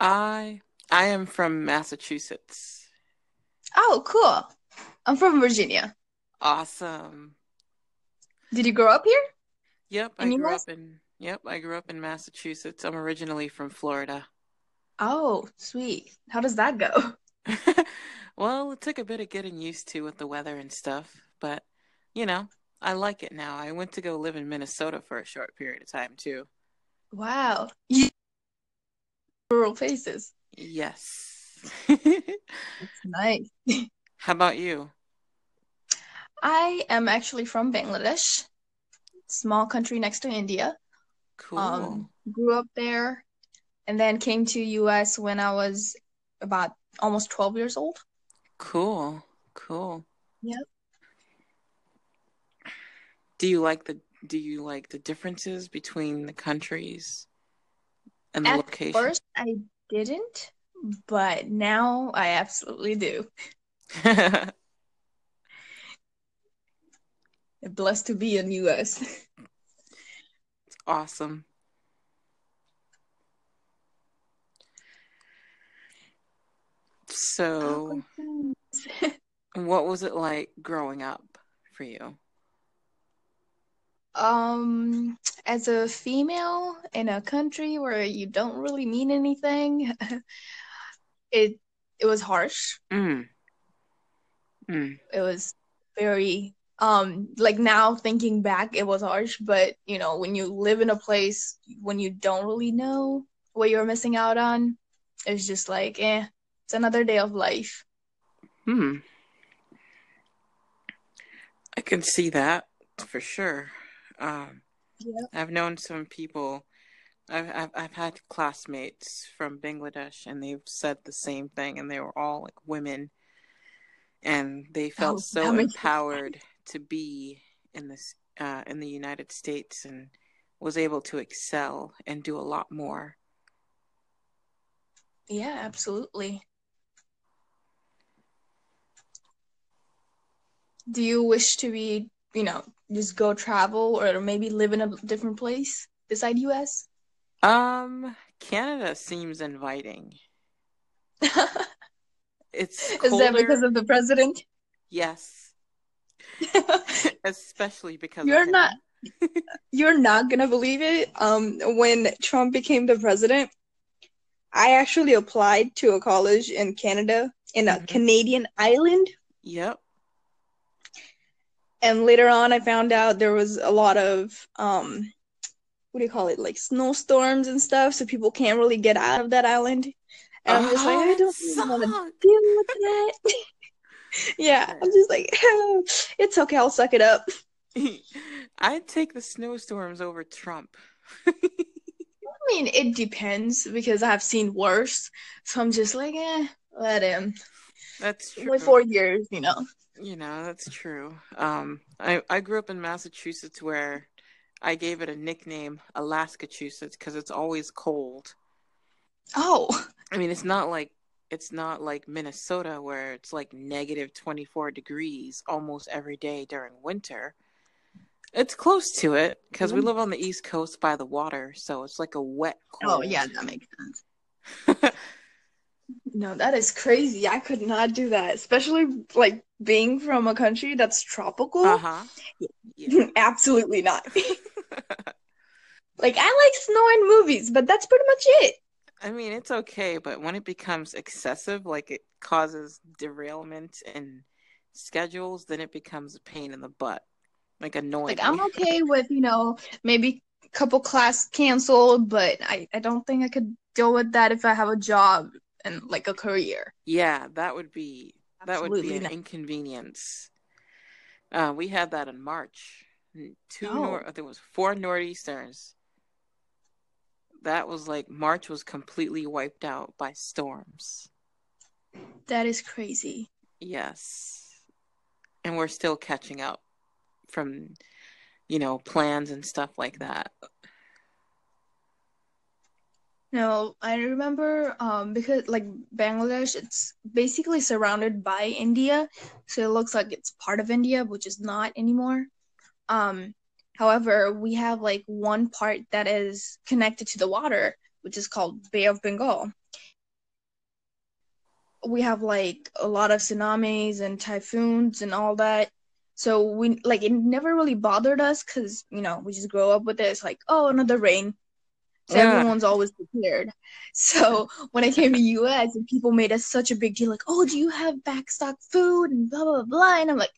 I I am from Massachusetts. Oh, cool. I'm from Virginia. Awesome. Did you grow up here? Yep, I In grew US? up in Yep, I grew up in Massachusetts. I'm originally from Florida. Oh, sweet. How does that go? Well, it took a bit of getting used to with the weather and stuff, but you know, I like it now. I went to go live in Minnesota for a short period of time too. Wow. You rural faces. Yes. Nice. How about you? I am actually from Bangladesh, small country next to India. Cool. Um, grew up there and then came to US when I was about almost 12 years old. Cool. Cool. Yep. Do you like the do you like the differences between the countries and the At location? first, I didn't, but now I absolutely do. Blessed to be in US. It's awesome. So, what was it like growing up for you? Um, as a female in a country where you don't really mean anything, it it was harsh. Mm. Mm. It was very um like now thinking back, it was harsh, but you know, when you live in a place when you don't really know what you're missing out on, it's just like, eh, it's another day of life. Hmm. I can see that for sure. Um, Yeah. I've known some people. I've, I've I've had classmates from Bangladesh, and they've said the same thing, and they were all like women, and they felt Oh, so sense. empowered to be in this uh, in the United States, and was able to excel and do a lot more. Yeah, absolutely. Do you wish to be, you know, just go travel or maybe live in a different place beside US? Um, Canada seems inviting. It's Is that because of the president? yes, especially because You're not you're not gonna believe it. Um, when Trump became the president, I actually applied to a college in Canada in a Mhm. Canadian island, Yep. And later on I found out there was a lot of um what do you call it, like snowstorms and stuff, so people can't really get out of that island. And I'm just like, Oh, I don't really want to deal with that. Yeah, I'm just like, it's okay, I'll suck it up. I'd take the snowstorms over Trump. I mean, it depends because I've seen worse, so I'm just like, eh, let him. That's true. Only four years, you know. You know, that's true. Um, I I grew up in Massachusetts where I gave it a nickname, Alaska Alaskachusetts, because it's always cold. Oh, I mean, it's not like it's not like Minnesota where it's like negative 24 degrees almost every day during winter. It's close to it because we Mm. live on the East Coast by the water, so it's like a wet oh yeah, that makes sense. No, that is crazy. I could not do that, especially like being from a country that's tropical. Uh-huh. Yeah. Absolutely not. Like I like snow in movies, but that's pretty much it. I mean, it's okay, but when it becomes excessive, like it causes derailment in schedules, then it becomes a pain in the butt, like annoying. Like I'm okay with, you know, maybe a couple class canceled, but I, I don't think I could deal with that if I have a job and like a career. Yeah, that would be that would be an not. inconvenience. Uh, we had that in March. Two nor there was four nor'easters. That was like March was completely wiped out by storms. That is crazy. Yes. And we're still catching up from, you know, plans and stuff like that. No, I remember um because like Bangladesh, it's basically surrounded by India, so it looks like it's part of India, which is not anymore. Um, however, we have like one part that is connected to the water, which is called Bay of Bengal. we have like a lot of tsunamis and typhoons and all that. So we like it never really bothered us because you know we just grow up with it. It's like oh another rain, so Yeah. everyone's always prepared. So when I came to US and people made us such a big deal, like oh do you have backstock food and blah blah blah, and I'm like,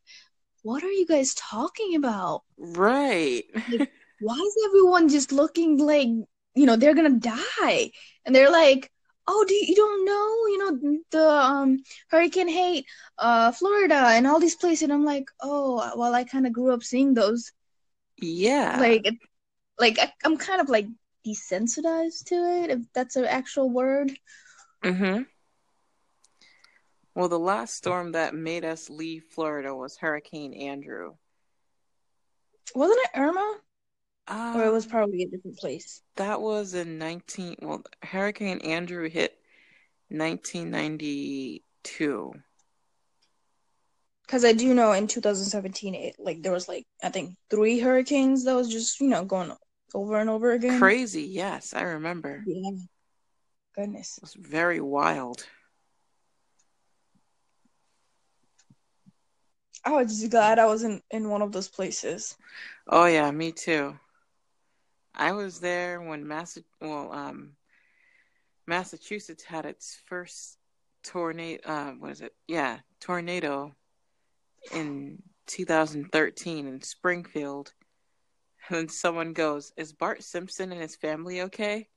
what are you guys talking about? Right. Why is everyone just looking like you know they're gonna die? And they're like, oh do you, you don't know you know the um hurricane hate uh Florida and all these places. And I'm like, oh well I kind of grew up seeing those Yeah. like like I, I'm kind of like desensitized to it if that's an actual word. Mm-hmm. Well, the last storm that made us leave Florida was Hurricane Andrew. Wasn't it Irma? Uh, Or it was probably a different place. that was in 19, well, Hurricane Andrew hit 1992. Because I do know in 2017, it, like there was like I think three hurricanes that was just you know going over and over again. Crazy, yes, I remember. Yeah. Goodness. It was very wild. I was just glad I wasn't in one of those places. Oh yeah, me too. I was there when Massa well, um, Massachusetts had its first tornado. Uh, what is it? Yeah, tornado in 2013 in Springfield. And then someone goes, "Is Bart Simpson and his family okay?"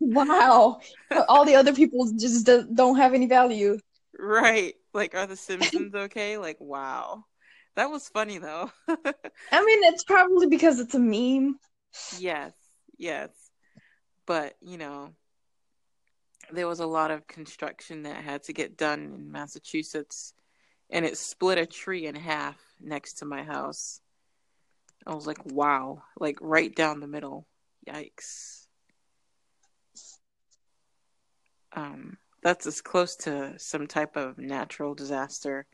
Wow. All the other people just don't have any value. right, like, are the Simpsons okay? Like, wow, that was funny though. I mean, it's probably because it's a meme. Yes, yes. But, you know, there was a lot of construction that had to get done in Massachusetts, and it split a tree in half next to my house. I was like, wow, like right down the middle. Yikes. Um, that's as close to some type of natural disaster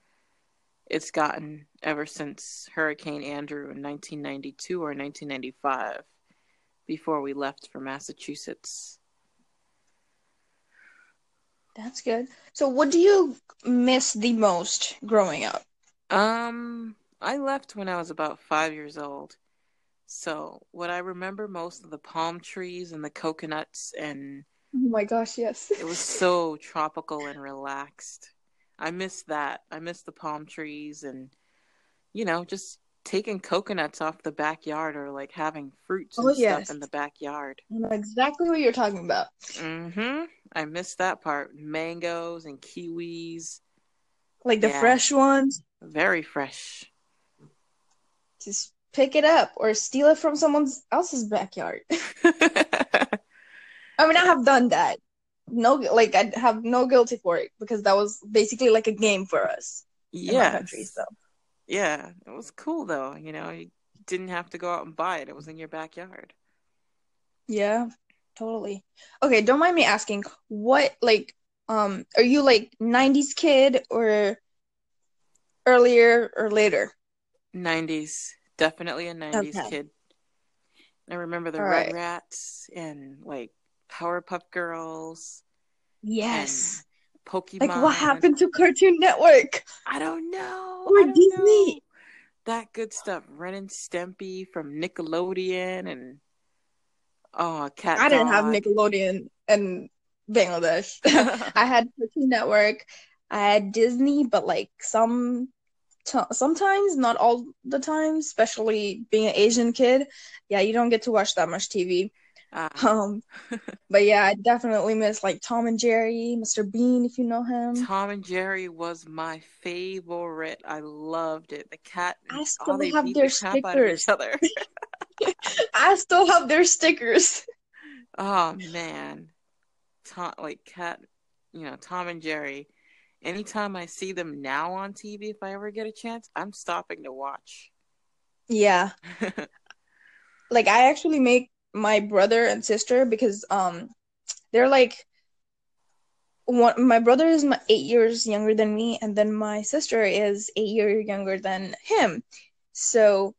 it's gotten ever since Hurricane Andrew in 1992 or 1995 before we left for Massachusetts. That's good. So, what do you miss the most growing up? Um, I left when I was about five years old. So, what I remember most of the palm trees and the coconuts, and Oh my gosh, yes. it was so tropical and relaxed. I miss that. I miss the palm trees and, you know, just taking coconuts off the backyard or like having fruits and Oh, stuff in the backyard. I know exactly what you're talking about. Mm-hmm. I missed that part. Mangoes and kiwis. Like the Yeah. fresh ones, Very fresh. just pick it up or steal it from someone else's backyard. I mean, I have done that. No, like I have no guilty for it because that was basically like a game for us Yeah. country. So Yeah. It was cool though. You know, you didn't have to go out and buy it. It was in your backyard. yeah, totally. Okay, don't mind me asking, what like um are you like '90s kid or earlier or later? 90s. Definitely a 90s Okay. kid. I remember the All right. Rugrats and like Powerpuff Girls, Yes. Pokemon. Like what happened to Cartoon Network? I don't know. Or don't Disney. know. That good stuff. Ren and Stimpy from Nickelodeon and oh, Cat. I didn't have Nickelodeon and Bangladesh. I had Cartoon Network. I had Disney, but like some t- sometimes, not all the time, especially being an Asian kid. Yeah, you don't get to watch that much TV. Ah, Um, but yeah, I definitely miss like Tom and Jerry, Mr. Bean, if you know him. Tom and Jerry was my favorite. I loved it. The cat. I still have their the stickers. other. I still have their stickers. oh man, Tom like cat. You know Tom and Jerry. Anytime I see them now on TV, if I ever get a chance, I'm stopping to watch. Yeah, like I actually make my brother and sister because um they're like one my brother is my eight years younger than me and then my sister is eight years younger than him so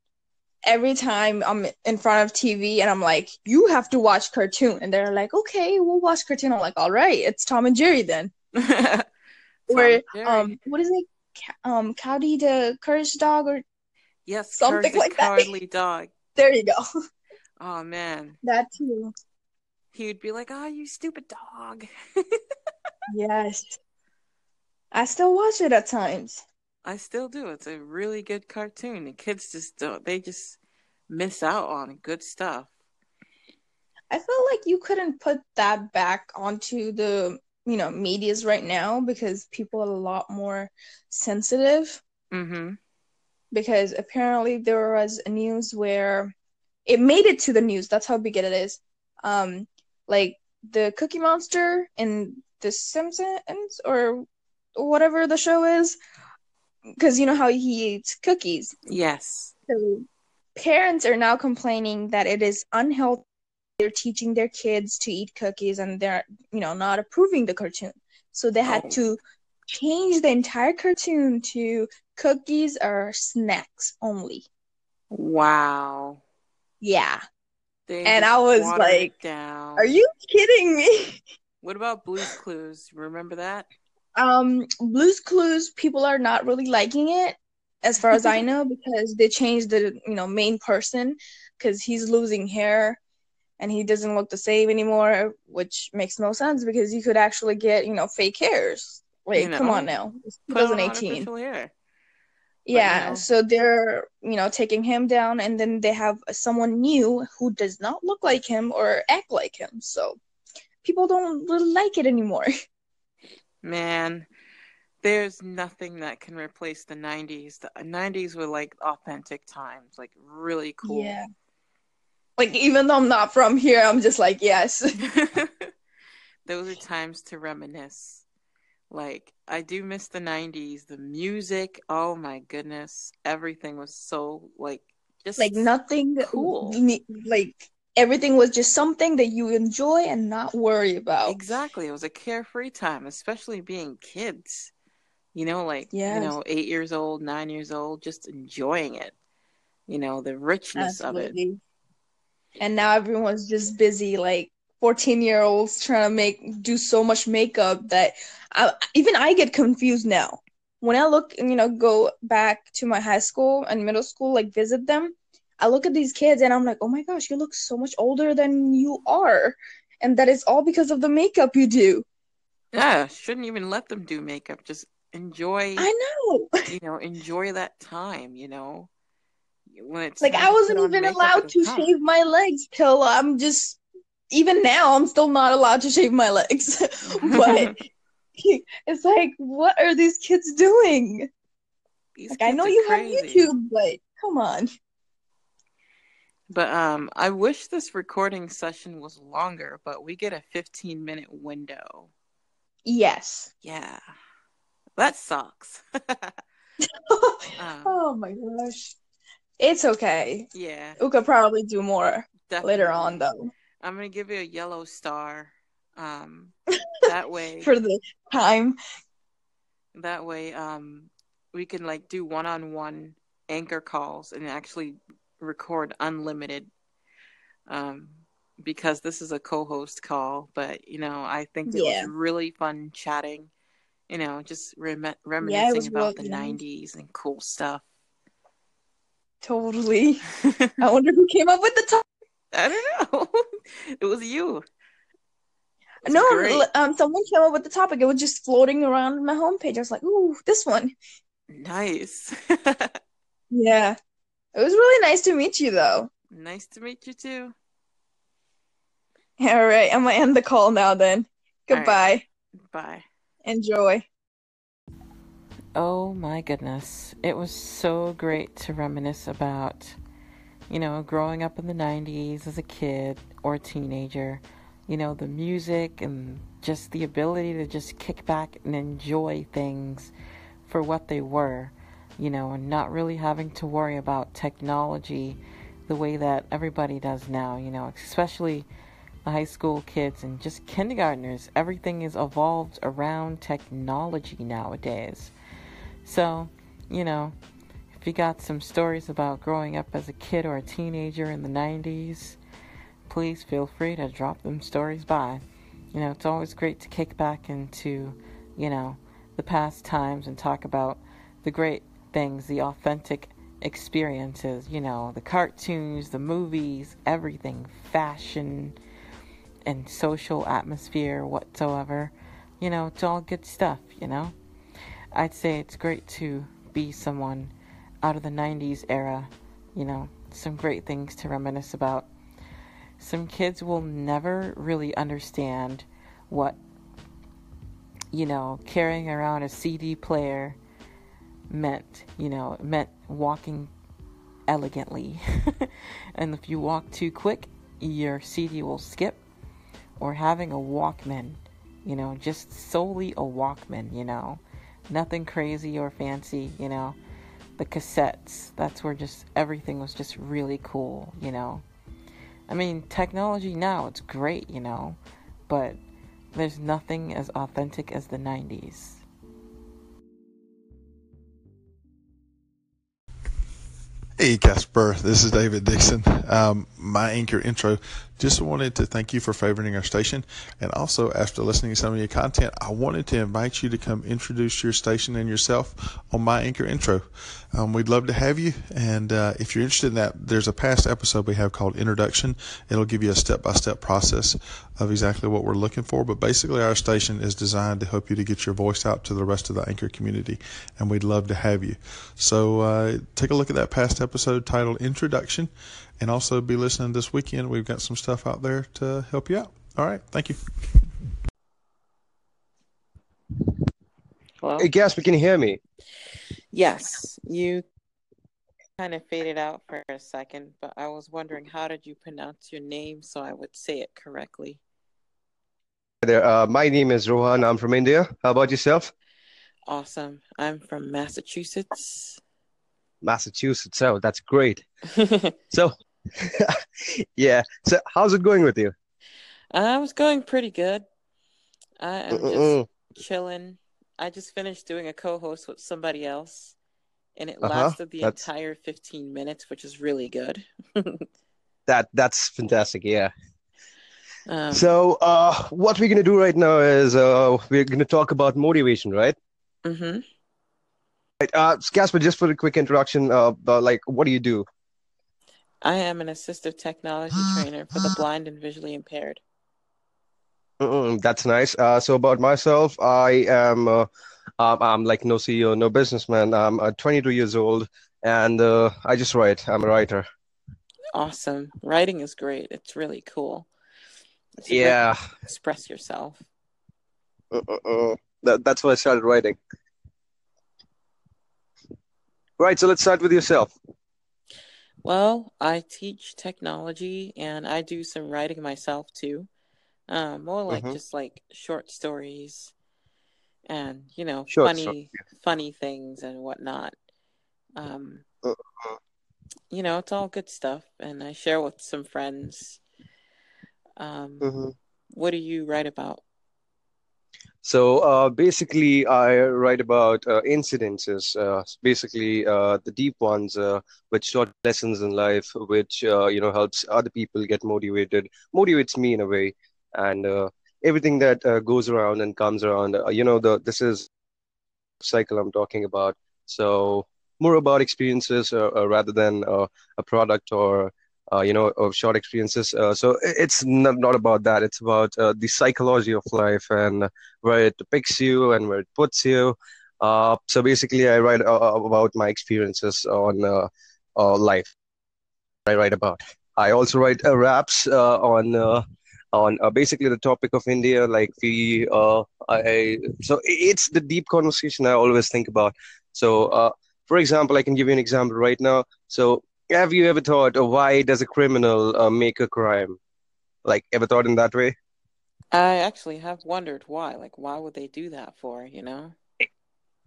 every time I'm in front of TV and I'm like, you have to watch cartoon. And they're like, okay, we'll watch cartoon. I'm like, all right, it's Tom and Jerry then. or, um, what is it? Um, Cowdy the Courage Dog or yes, something like that. Cowardly Dog. There you go. Oh man. That too. He would be like, "Oh, you stupid dog." yes. I still watch it at times. I still do. It's a really good cartoon. The kids just don't. They just miss out on good stuff. I feel like you couldn't put that back onto the you know media's right now because people are a lot more sensitive. Mm-hmm. Because apparently there was a news where it made it to the news. That's how big it is. Um, like the Cookie Monster in The Simpsons or whatever the show is because you know how he eats cookies. Yes. So parents are now complaining that it is unhealthy. They're teaching their kids to eat cookies and they're, you know, not approving the cartoon. So they had oh. to change the entire cartoon to cookies or snacks only. Wow. Yeah. They and I was like, down. "Are you kidding me?" What about Blue's Clues? Remember that? Um, Blue's Clues, people are not really liking it, as far as I know, because they changed the you know main person because he's losing hair and he doesn't look the same anymore, which makes no sense because you could actually get you know fake hairs. Like, you know, come on now, it's 2018. Yeah, know. so they're you know taking him down, and then they have someone new who does not look like him or act like him. So people don't really like it anymore. Man, there's nothing that can replace the 90s. The 90s were like authentic times, like really cool. Yeah. Like even though I'm not from here, I'm just like, yes. Those are times to reminisce. Like I do miss the 90s, the music, oh my goodness, everything was so like just like nothing cool. Like everything was just something that you enjoy and not worry about. Exactly. It was a carefree time, especially being kids. You know, like yes. you know, eight years old, nine years old, just enjoying it. You know, the richness Absolutely. of it. And now everyone's just busy, like 14 year olds trying to make do so much makeup that I, even I get confused now. When I look, you know, go back to my high school and middle school, like visit them, I look at these kids and I'm like, oh my gosh, you look so much older than you are. And that is all because of the makeup you do. Yeah, shouldn't even let them do makeup. Just enjoy. I know. you know, enjoy that time, you know. When it's like I wasn't even allowed to shave my legs till I'm just even now I'm still not allowed to shave my legs. but it's like what are these kids doing? These like kids I know you crazy. have YouTube, but come on. But um, I wish this recording session was longer, but we get a 15 minute window. Yes. Yeah. That sucks. um, oh my gosh. It's okay. Yeah. We could probably do more Definitely. later on, though. I'm going to give you a yellow star. Um, that way. For the time. That way, um, we can like do one on one anchor calls and actually record unlimited um, because this is a co-host call. But you know, I think it yeah. was really fun chatting. You know, just rem- reminiscing yeah, about the '90s and cool stuff. Totally. I wonder who came up with the topic. I don't know. it was you. no, great. um, someone came up with the topic. It was just floating around my homepage. I was like, "Ooh, this one." Nice. yeah. It was really nice to meet you, though. Nice to meet you too. All right, I'm gonna end the call now. Then goodbye. Right. Bye. Enjoy. Oh my goodness, it was so great to reminisce about, you know, growing up in the '90s as a kid or a teenager. You know, the music and just the ability to just kick back and enjoy things for what they were you know, and not really having to worry about technology the way that everybody does now, you know, especially the high school kids and just kindergartners. Everything is evolved around technology nowadays. So, you know, if you got some stories about growing up as a kid or a teenager in the 90s, please feel free to drop them stories by. You know, it's always great to kick back into, you know, the past times and talk about the great things, the authentic experiences, you know, the cartoons, the movies, everything, fashion and social atmosphere whatsoever. You know, it's all good stuff, you know. I'd say it's great to be someone out of the 90s era, you know, some great things to reminisce about. Some kids will never really understand what, you know, carrying around a CD player meant, you know, meant walking elegantly. and if you walk too quick, your CD will skip. Or having a Walkman, you know, just solely a Walkman, you know, nothing crazy or fancy, you know. The cassettes, that's where just everything was just really cool, you know. I mean, technology now, it's great, you know, but there's nothing as authentic as the 90s. Hey Casper, this is David Dixon. Um, my anchor intro. Just wanted to thank you for favoriting our station, and also after listening to some of your content, I wanted to invite you to come introduce your station and yourself on my anchor intro. Um, we'd love to have you, and uh, if you're interested in that, there's a past episode we have called Introduction. It'll give you a step-by-step process of exactly what we're looking for. But basically, our station is designed to help you to get your voice out to the rest of the anchor community, and we'd love to have you. So uh, take a look at that past episode titled Introduction, and also be listening this weekend. We've got some stuff out there to help you out. All right, thank you. Hello? Hey, Gasper, can you hear me? Yes, you kind of faded out for a second, but I was wondering how did you pronounce your name so I would say it correctly? There, uh, my name is Rohan. I'm from India. How about yourself? Awesome. I'm from Massachusetts. Massachusetts. Oh, that's great. so, yeah. So, how's it going with you? I was going pretty good. I am Mm-mm. just chilling. I just finished doing a co-host with somebody else, and it uh-huh. lasted the that's... entire 15 minutes, which is really good. that that's fantastic. Yeah. Um, so, uh, what we're gonna do right now is uh, we're gonna talk about motivation, right? Mm-hmm. Right. Uh, Casper, just for a quick introduction, uh, like, what do you do? I am an assistive technology trainer for the blind and visually impaired. Mm-mm, that's nice. Uh, so about myself, I am uh, um, I'm like no CEO, no businessman. I'm uh, 22 years old, and uh, I just write. I'm a writer. Awesome. Writing is great. It's really cool. It's yeah. Express yourself. Uh-uh. That, that's why I started writing. Right. So let's start with yourself. Well, I teach technology and I do some writing myself too. Uh, more like mm-hmm. just like short stories and you know short funny story. funny things and whatnot. Um, uh-huh. you know, it's all good stuff, and I share with some friends. Um, mm-hmm. What do you write about? So uh, basically, I write about uh, incidences, uh, basically uh, the deep ones, uh, which short lessons in life, which uh, you know helps other people get motivated, motivates me in a way, and uh, everything that uh, goes around and comes around. Uh, you know, the this is cycle I'm talking about. So more about experiences uh, uh, rather than uh, a product or Uh, you know of short experiences. Uh, so it's not, not about that. It's about uh, the psychology of life and where it depicts you and where it puts you. so basically, I write about my experiences on life. I write about. I also write raps on on uh, basically the topic of India. Like we, uh, I, so it's the deep conversation I always think about. So, uh, for example, I can give you an example right now. So, have you ever thought, uh, why does a criminal uh, make a crime? Like, ever thought in that way? I actually have wondered why. Like, why would they do that for? You know?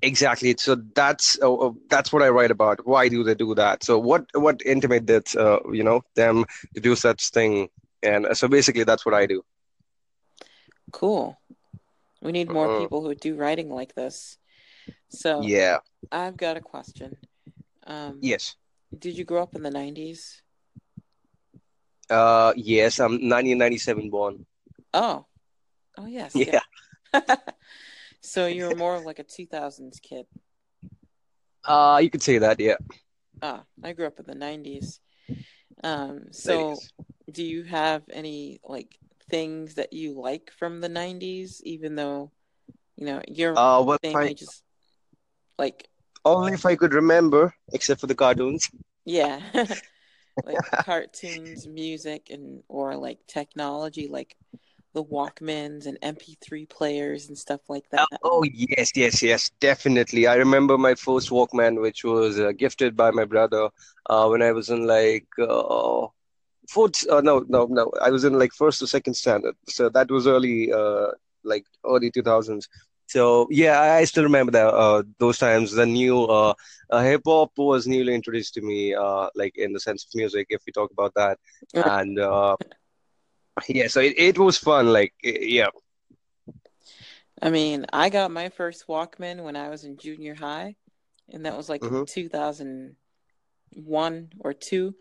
Exactly. So that's uh, that's what I write about. Why do they do that? So what what intimated uh, you know them to do such thing and so basically that's what i do cool we need more uh, people who do writing like this so yeah i've got a question Um, Yes. Did you grow up in the 90s? Uh, yes, I'm 1997 born. Oh. Oh, yes. Yeah. Yeah. so you were more of like a 2000s kid. Uh, you could say that, yeah. Ah, I grew up in the 90s. Um, so Nice. do you have any like things that you like from the 90s, even though, you know, you're Uh, what I, age like, only if I could remember, except for the cartoons. yeah, like cartoons, music, and or like technology, like the Walkmans and MP3 players and stuff like that. Oh, yes, yes, yes, definitely. I remember my first Walkman, which was uh, gifted by my brother uh, when I was in like uh, fourth. Uh, no, no, no. I was in like first or second standard. So that was early, uh, like early 2000s. So yeah, I still remember that uh, those times. The new uh, uh, hip hop was newly introduced to me, uh, like in the sense of music, if we talk about that. And uh, yeah, so it, it was fun. Like yeah. I mean, I got my first Walkman when I was in junior high, and that was like in hmm 2001 or 2,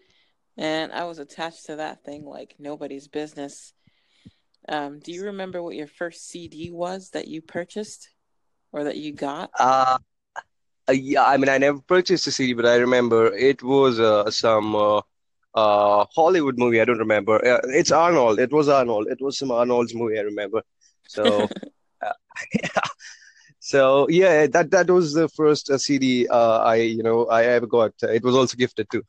and I was attached to that thing like nobody's business. Um, do you remember what your first CD was that you purchased or that you got? Uh, Uh, yeah, I mean, I never purchased a CD, but I remember it was uh, some uh, uh, Hollywood movie. I don't remember. Uh, it's Arnold. It was Arnold. It was some Arnold's movie. I remember. So, uh, yeah. So yeah, that that was the first uh, CD uh, I you know I ever got. It was also gifted too.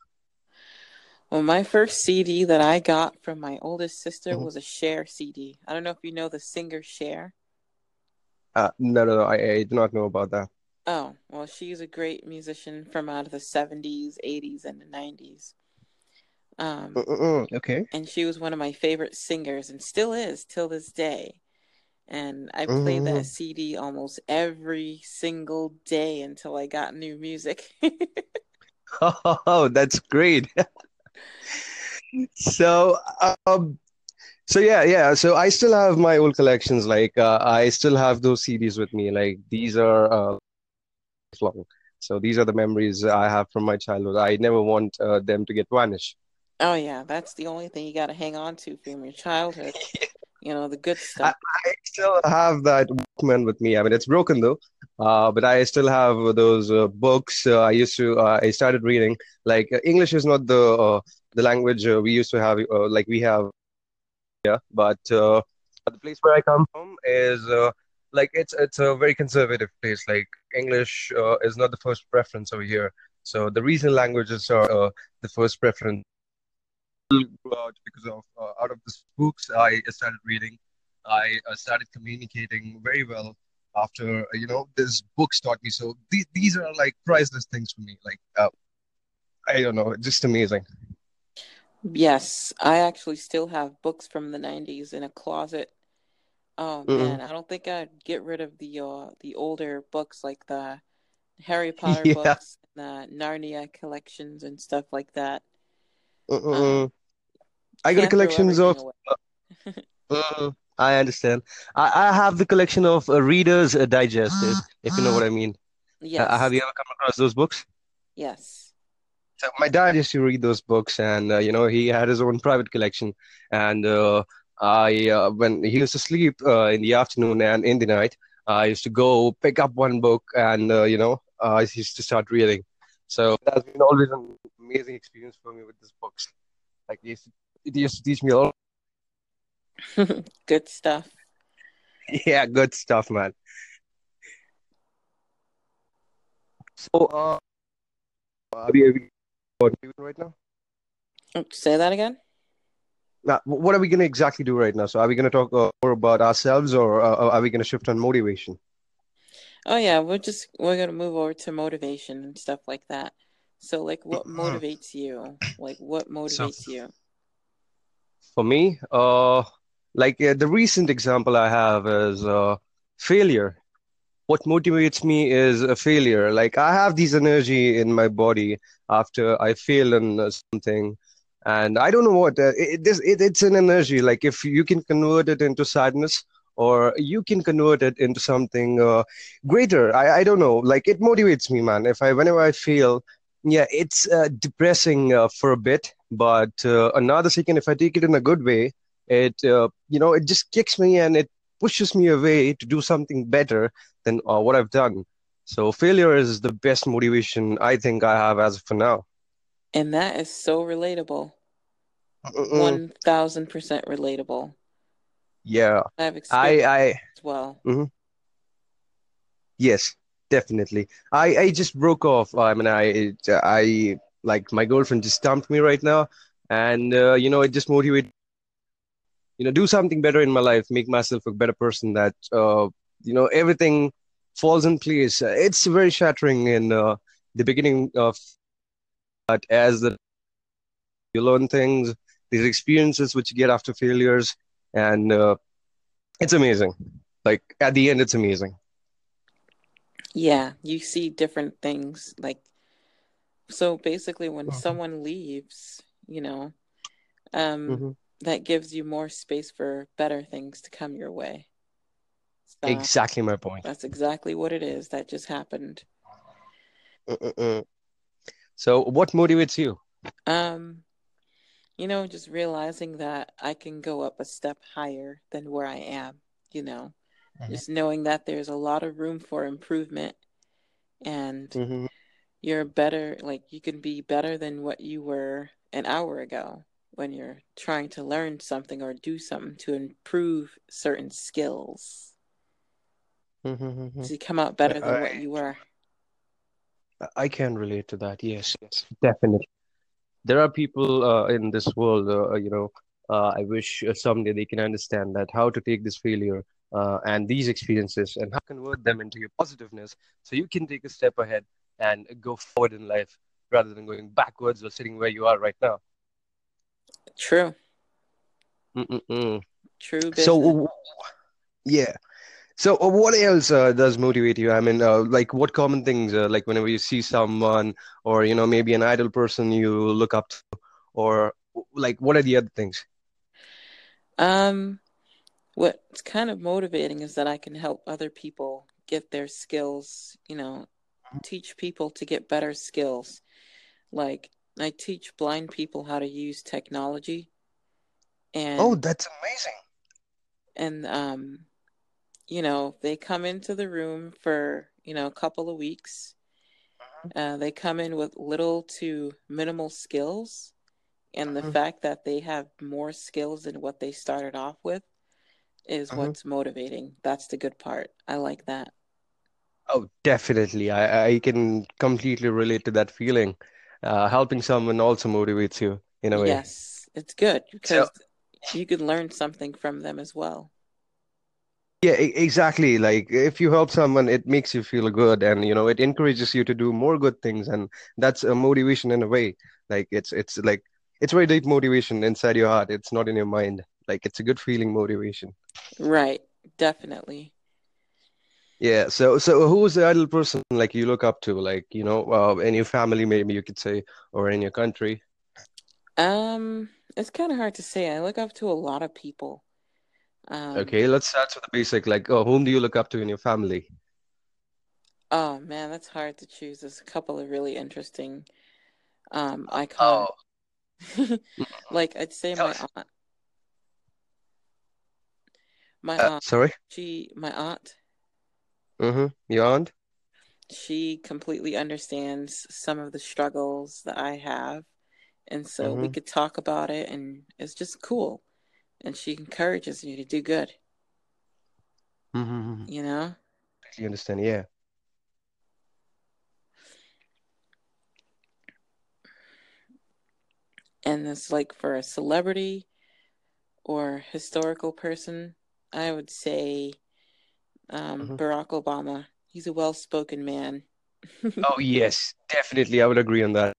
Well, my first CD that I got from my oldest sister Mhm. was a Cher CD. I don't know if you know the singer Cher. Uh, no, no, no. I, I do not know about that. Oh, well, she's a great musician from out of the 70s, 80s, and the 90s. Um, Mm-mm-mm. Okay. and she was one of my favorite singers and still is till this day. And I played Mhm. that CD almost every single day until I got new music. Oh, that's great. So, um, so yeah, yeah. So I still have my old collections. Like, uh, I still have those CDs with me. Like, these are uh, long. So these are the memories I have from my childhood. I never want uh, them to get vanished. Oh, yeah, that's the only thing you got to hang on to from your childhood. You know, the good stuff. I still have that Walkman with me. I mean, it's broken though, uh, but I still have those uh, books. Uh, I used to. Uh, I started reading. Like, uh, English is not the uh, the language we used to have. Like we have yeah but the place where I come from is like it's it's a very conservative place. Like English is not the first preference over here. So the regional languages are the first preference. Out because of uh, out of the books I started reading, I uh, started communicating very well after uh, you know this books taught me. So these these are like priceless things for me. Like uh, I don't know, just amazing. Yes, I actually still have books from the 90s in a closet. Oh Mm-mm. man, I don't think I'd get rid of the uh the older books like the Harry Potter Yeah. books, the Narnia collections and stuff like that. Mm-mm. I got Can't collections of. everything away. Mm, I understand. I, I have the collection of uh, Reader's uh, Digest, if, if you know what I mean. Uh, have Yes, you ever come across those books? yes. So my dad used to read those books, and uh, you know he had his own private collection. And uh, I, uh, when he used to sleep uh, in the afternoon and in the night, I used to go pick up one book, and uh, you know I used to start reading. So that's been always an amazing experience for me with this books. Like it used to, it used to teach me a lot. Good stuff. Yeah, good stuff, man. So, uh, are we, what are we doing right now? Oh, Say that again? Now, what are we going to exactly do right now? So, are we going to talk uh, more about ourselves, or uh, are we going to shift on motivation? Oh yeah, we're just we're gonna move over to motivation and stuff like that. So like what motivates you? Like what So, motivates you? for me, uh, like uh, the recent example I have is uh, failure. What motivates me is a failure. Like I have this energy in my body after I fail in uh, something, and I don't know what uh, it, this it, it's an energy. Like if you can convert it into sadness, or you can convert it into something uh, greater. I I don't know. Like it motivates me, man. If I whenever I feel yeah, it's uh, depressing uh, for a bit, but uh, another second, if I take it in a good way, it uh, you know it just kicks me and it pushes me away to do something better than uh, what I've done. So failure is the best motivation I think I have as of for now. And that is so relatable. Mm-mm. One thousand percent relatable. Yeah, I've I experienced I as well. yes, definitely. I I just broke off. I mean, I it, I like my girlfriend just dumped me right now, and uh, you know it just motivated you know do something better in my life, make myself a better person. That uh, you know everything falls in place. It's very shattering in uh, the beginning of, but as the you learn things, these experiences which you get after failures, and uh, it's amazing. Like at the end, it's amazing. Yeah, you see different things. Like, so basically, when someone leaves, you know, um, Mhm. that gives you more space for better things to come your way. So Exactly my point. that's exactly what it is that just happened. So, what motivates you? Um, you know, just realizing that I can go up a step higher than where I am, you know, Mhm. just knowing that there's a lot of room for improvement and hmm you're better, like you can be better than what you were an hour ago when you're trying to learn something or do something to improve certain skills. hmm So you come out better than what you were. I can relate to that. Yes, yes, definitely. There are people uh, in this world, uh, you know, uh, I wish uh, someday they can understand that how to take this failure uh, and these experiences and how to convert them into your positiveness so you can take a step ahead and go forward in life rather than going backwards or sitting where you are right now. True. Mm-mm-mm. True business. So, yeah. So, uh, what else uh, does motivate you? I mean, uh, like what common things, uh, like whenever you see someone, or you know, maybe an idol person you look up to, or like what are the other things? Um, what's kind of motivating is that I can help other people get their skills, you know, teach people to get better skills. Like I teach blind people how to use technology And Oh, that's amazing. and um, you know, they come into the room for, you know, a couple of weeks. Uh, they come in with little to minimal skills, and the Mhm. fact that they have more skills than what they started off with is Mhm. what's motivating. That's the good part. I like that. Oh, definitely. I I can completely relate to that feeling. Uh, helping someone also motivates you in a way. Yes, it's good So, because you can learn something from them as well. Yeah, exactly. Like if you help someone, it makes you feel good, and you know, it encourages you to do more good things, and that's a motivation in a way. Like it's it's like it's very deep motivation inside your heart. It's not in your mind. Like it's a good feeling motivation. Right, definitely. Yeah. So so who's the idol person like you look up to? Like you know, uh, in your family, maybe you could say, or in your country. Um, it's kind of hard to say. I look up to a lot of people. Um, Okay, let's start with the basic. Like, uh, whom do you look up to in your family? oh man, that's hard to choose. There's a couple of really interesting um Oh, icons. Like I'd say tell my us. aunt, my Uh, aunt, sorry. she, my aunt, Mm-hmm. Your aunt? she completely understands some of the struggles that I have, and so we Mm-hmm. could talk about it, and it's just cool. And she encourages you to do good, Mm-hmm. you know? You understand? Yeah. And it's like for a celebrity or historical person, I would say um, Mm-hmm. Barack Obama. He's a well-spoken man. Oh, yes, definitely. I would agree on that.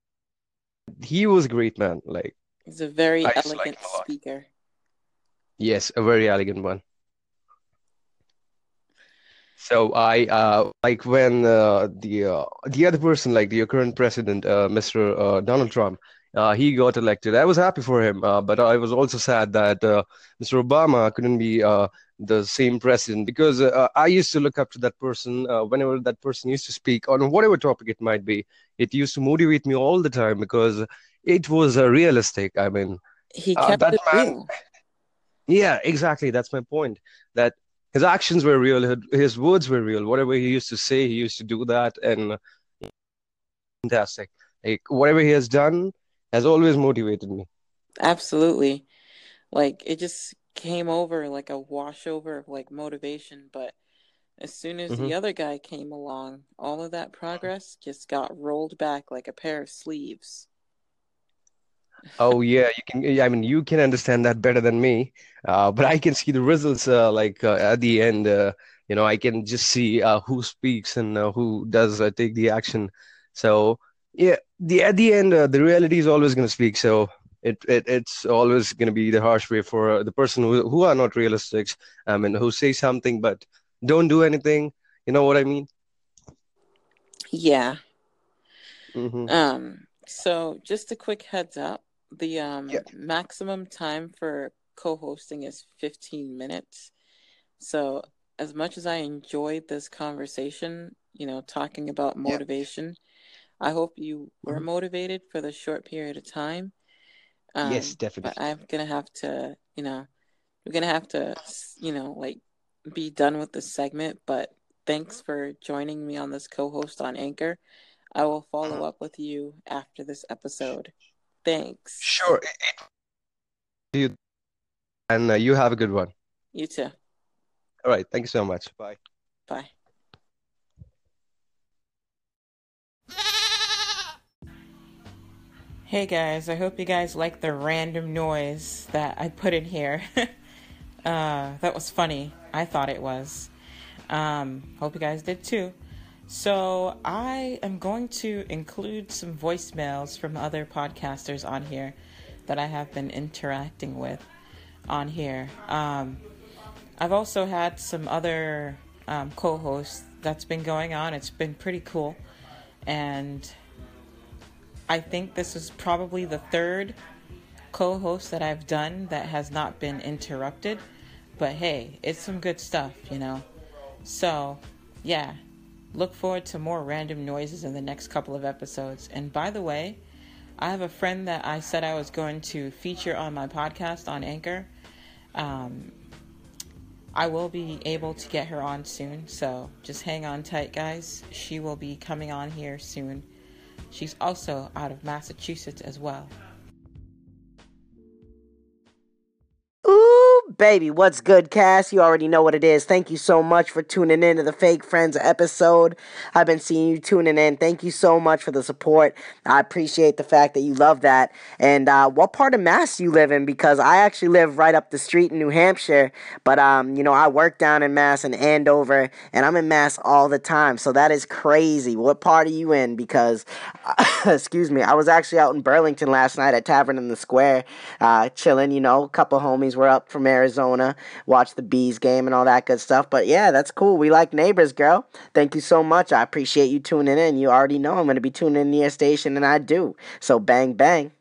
He was a great man. Like, He's a very I like elegant lot. speaker. Yes, a very elegant one. So I uh like when uh, the uh, the other person, like your current president, uh, Mr. Uh, Donald Trump, uh, he got elected. I was happy for him, uh, but I was also sad that uh, Mr. Obama couldn't be uh, the same president because uh, I used to look up to that person uh, whenever that person used to speak on whatever topic it might be. It used to motivate me all the time because it was uh, realistic. I mean, He kept that it man. Yeah, exactly. That's my point. That his actions were real, his words were real. Whatever he used to say, he used to do that, and fantastic. Like whatever he has done has always motivated me. Absolutely. Like it just came over like a washover of like motivation, but as soon as hmm the other guy came along, all of that progress just got rolled back like a pair of sleeves. Oh yeah, you can. I mean, you can understand that better than me. Uh, but I can see the results. Uh, like uh, at the end, uh, you know, I can just see uh, who speaks and uh, who does uh, take the action. So yeah, the at the end, uh, the reality is always going to speak. So it, it it's always going to be the harsh way for uh, the person who who are not realistics. I mean, who say something but don't do anything. You know what I mean? Yeah. hmm Um, so just a quick heads up, the um Yeah. maximum time for co-hosting is 15 minutes. So as much as I enjoyed this conversation, you know, talking about Yeah. motivation, I hope you were hmm motivated for the short period of time. Yes, definitely. but. I'm gonna have to, you know, we're gonna have to, you know, like be done with this segment. But thanks for joining me on this co-host on Anchor. I will follow up with you after this episode. Thanks. Sure. You and uh, you have a good one. You too. All right. Thank you so much. Bye. Bye. Hey guys, I hope you guys like the random noise that I put in here. uh, that was funny. I thought it was. Um, hope you guys did too. So, I am going to include some voicemails from other podcasters on here that I have been interacting with on here. Um, I've also had some other um, co hosts that's been going on. It's been pretty cool. And I think this is probably the third co host that I've done that has not been interrupted. But hey, it's some good stuff, you know? So, yeah, look forward to more random noises in the next couple of episodes. And by the way, I have a friend that I said I was going to feature on my podcast on Anchor. Um, I will be able to get her on soon, so just hang on tight, guys. She will be coming on here soon. She's also out of Massachusetts as well. Baby, what's good, Cass? You already know what it is. Thank you so much for tuning in to the Fake Friends episode. I've been seeing you tuning in. Thank you so much for the support. I appreciate the fact that you love that. And uh, what part of Mass you live in? Because I actually live right up the street in New Hampshire, but um, you know, I work down in Mass in Andover, and I'm in Mass all the time. So that is crazy. What part are you in? Because, excuse me, I was actually out in Burlington last night at Tavern in the Square, uh, chilling. You know, a couple homies were up from Arizona, watched the Bees game and all that good stuff. But yeah, that's cool. We like neighbors, girl. Thank you so much. I appreciate you tuning in. You already know I'm going to be tuning in to your station, and I do. So bang, bang.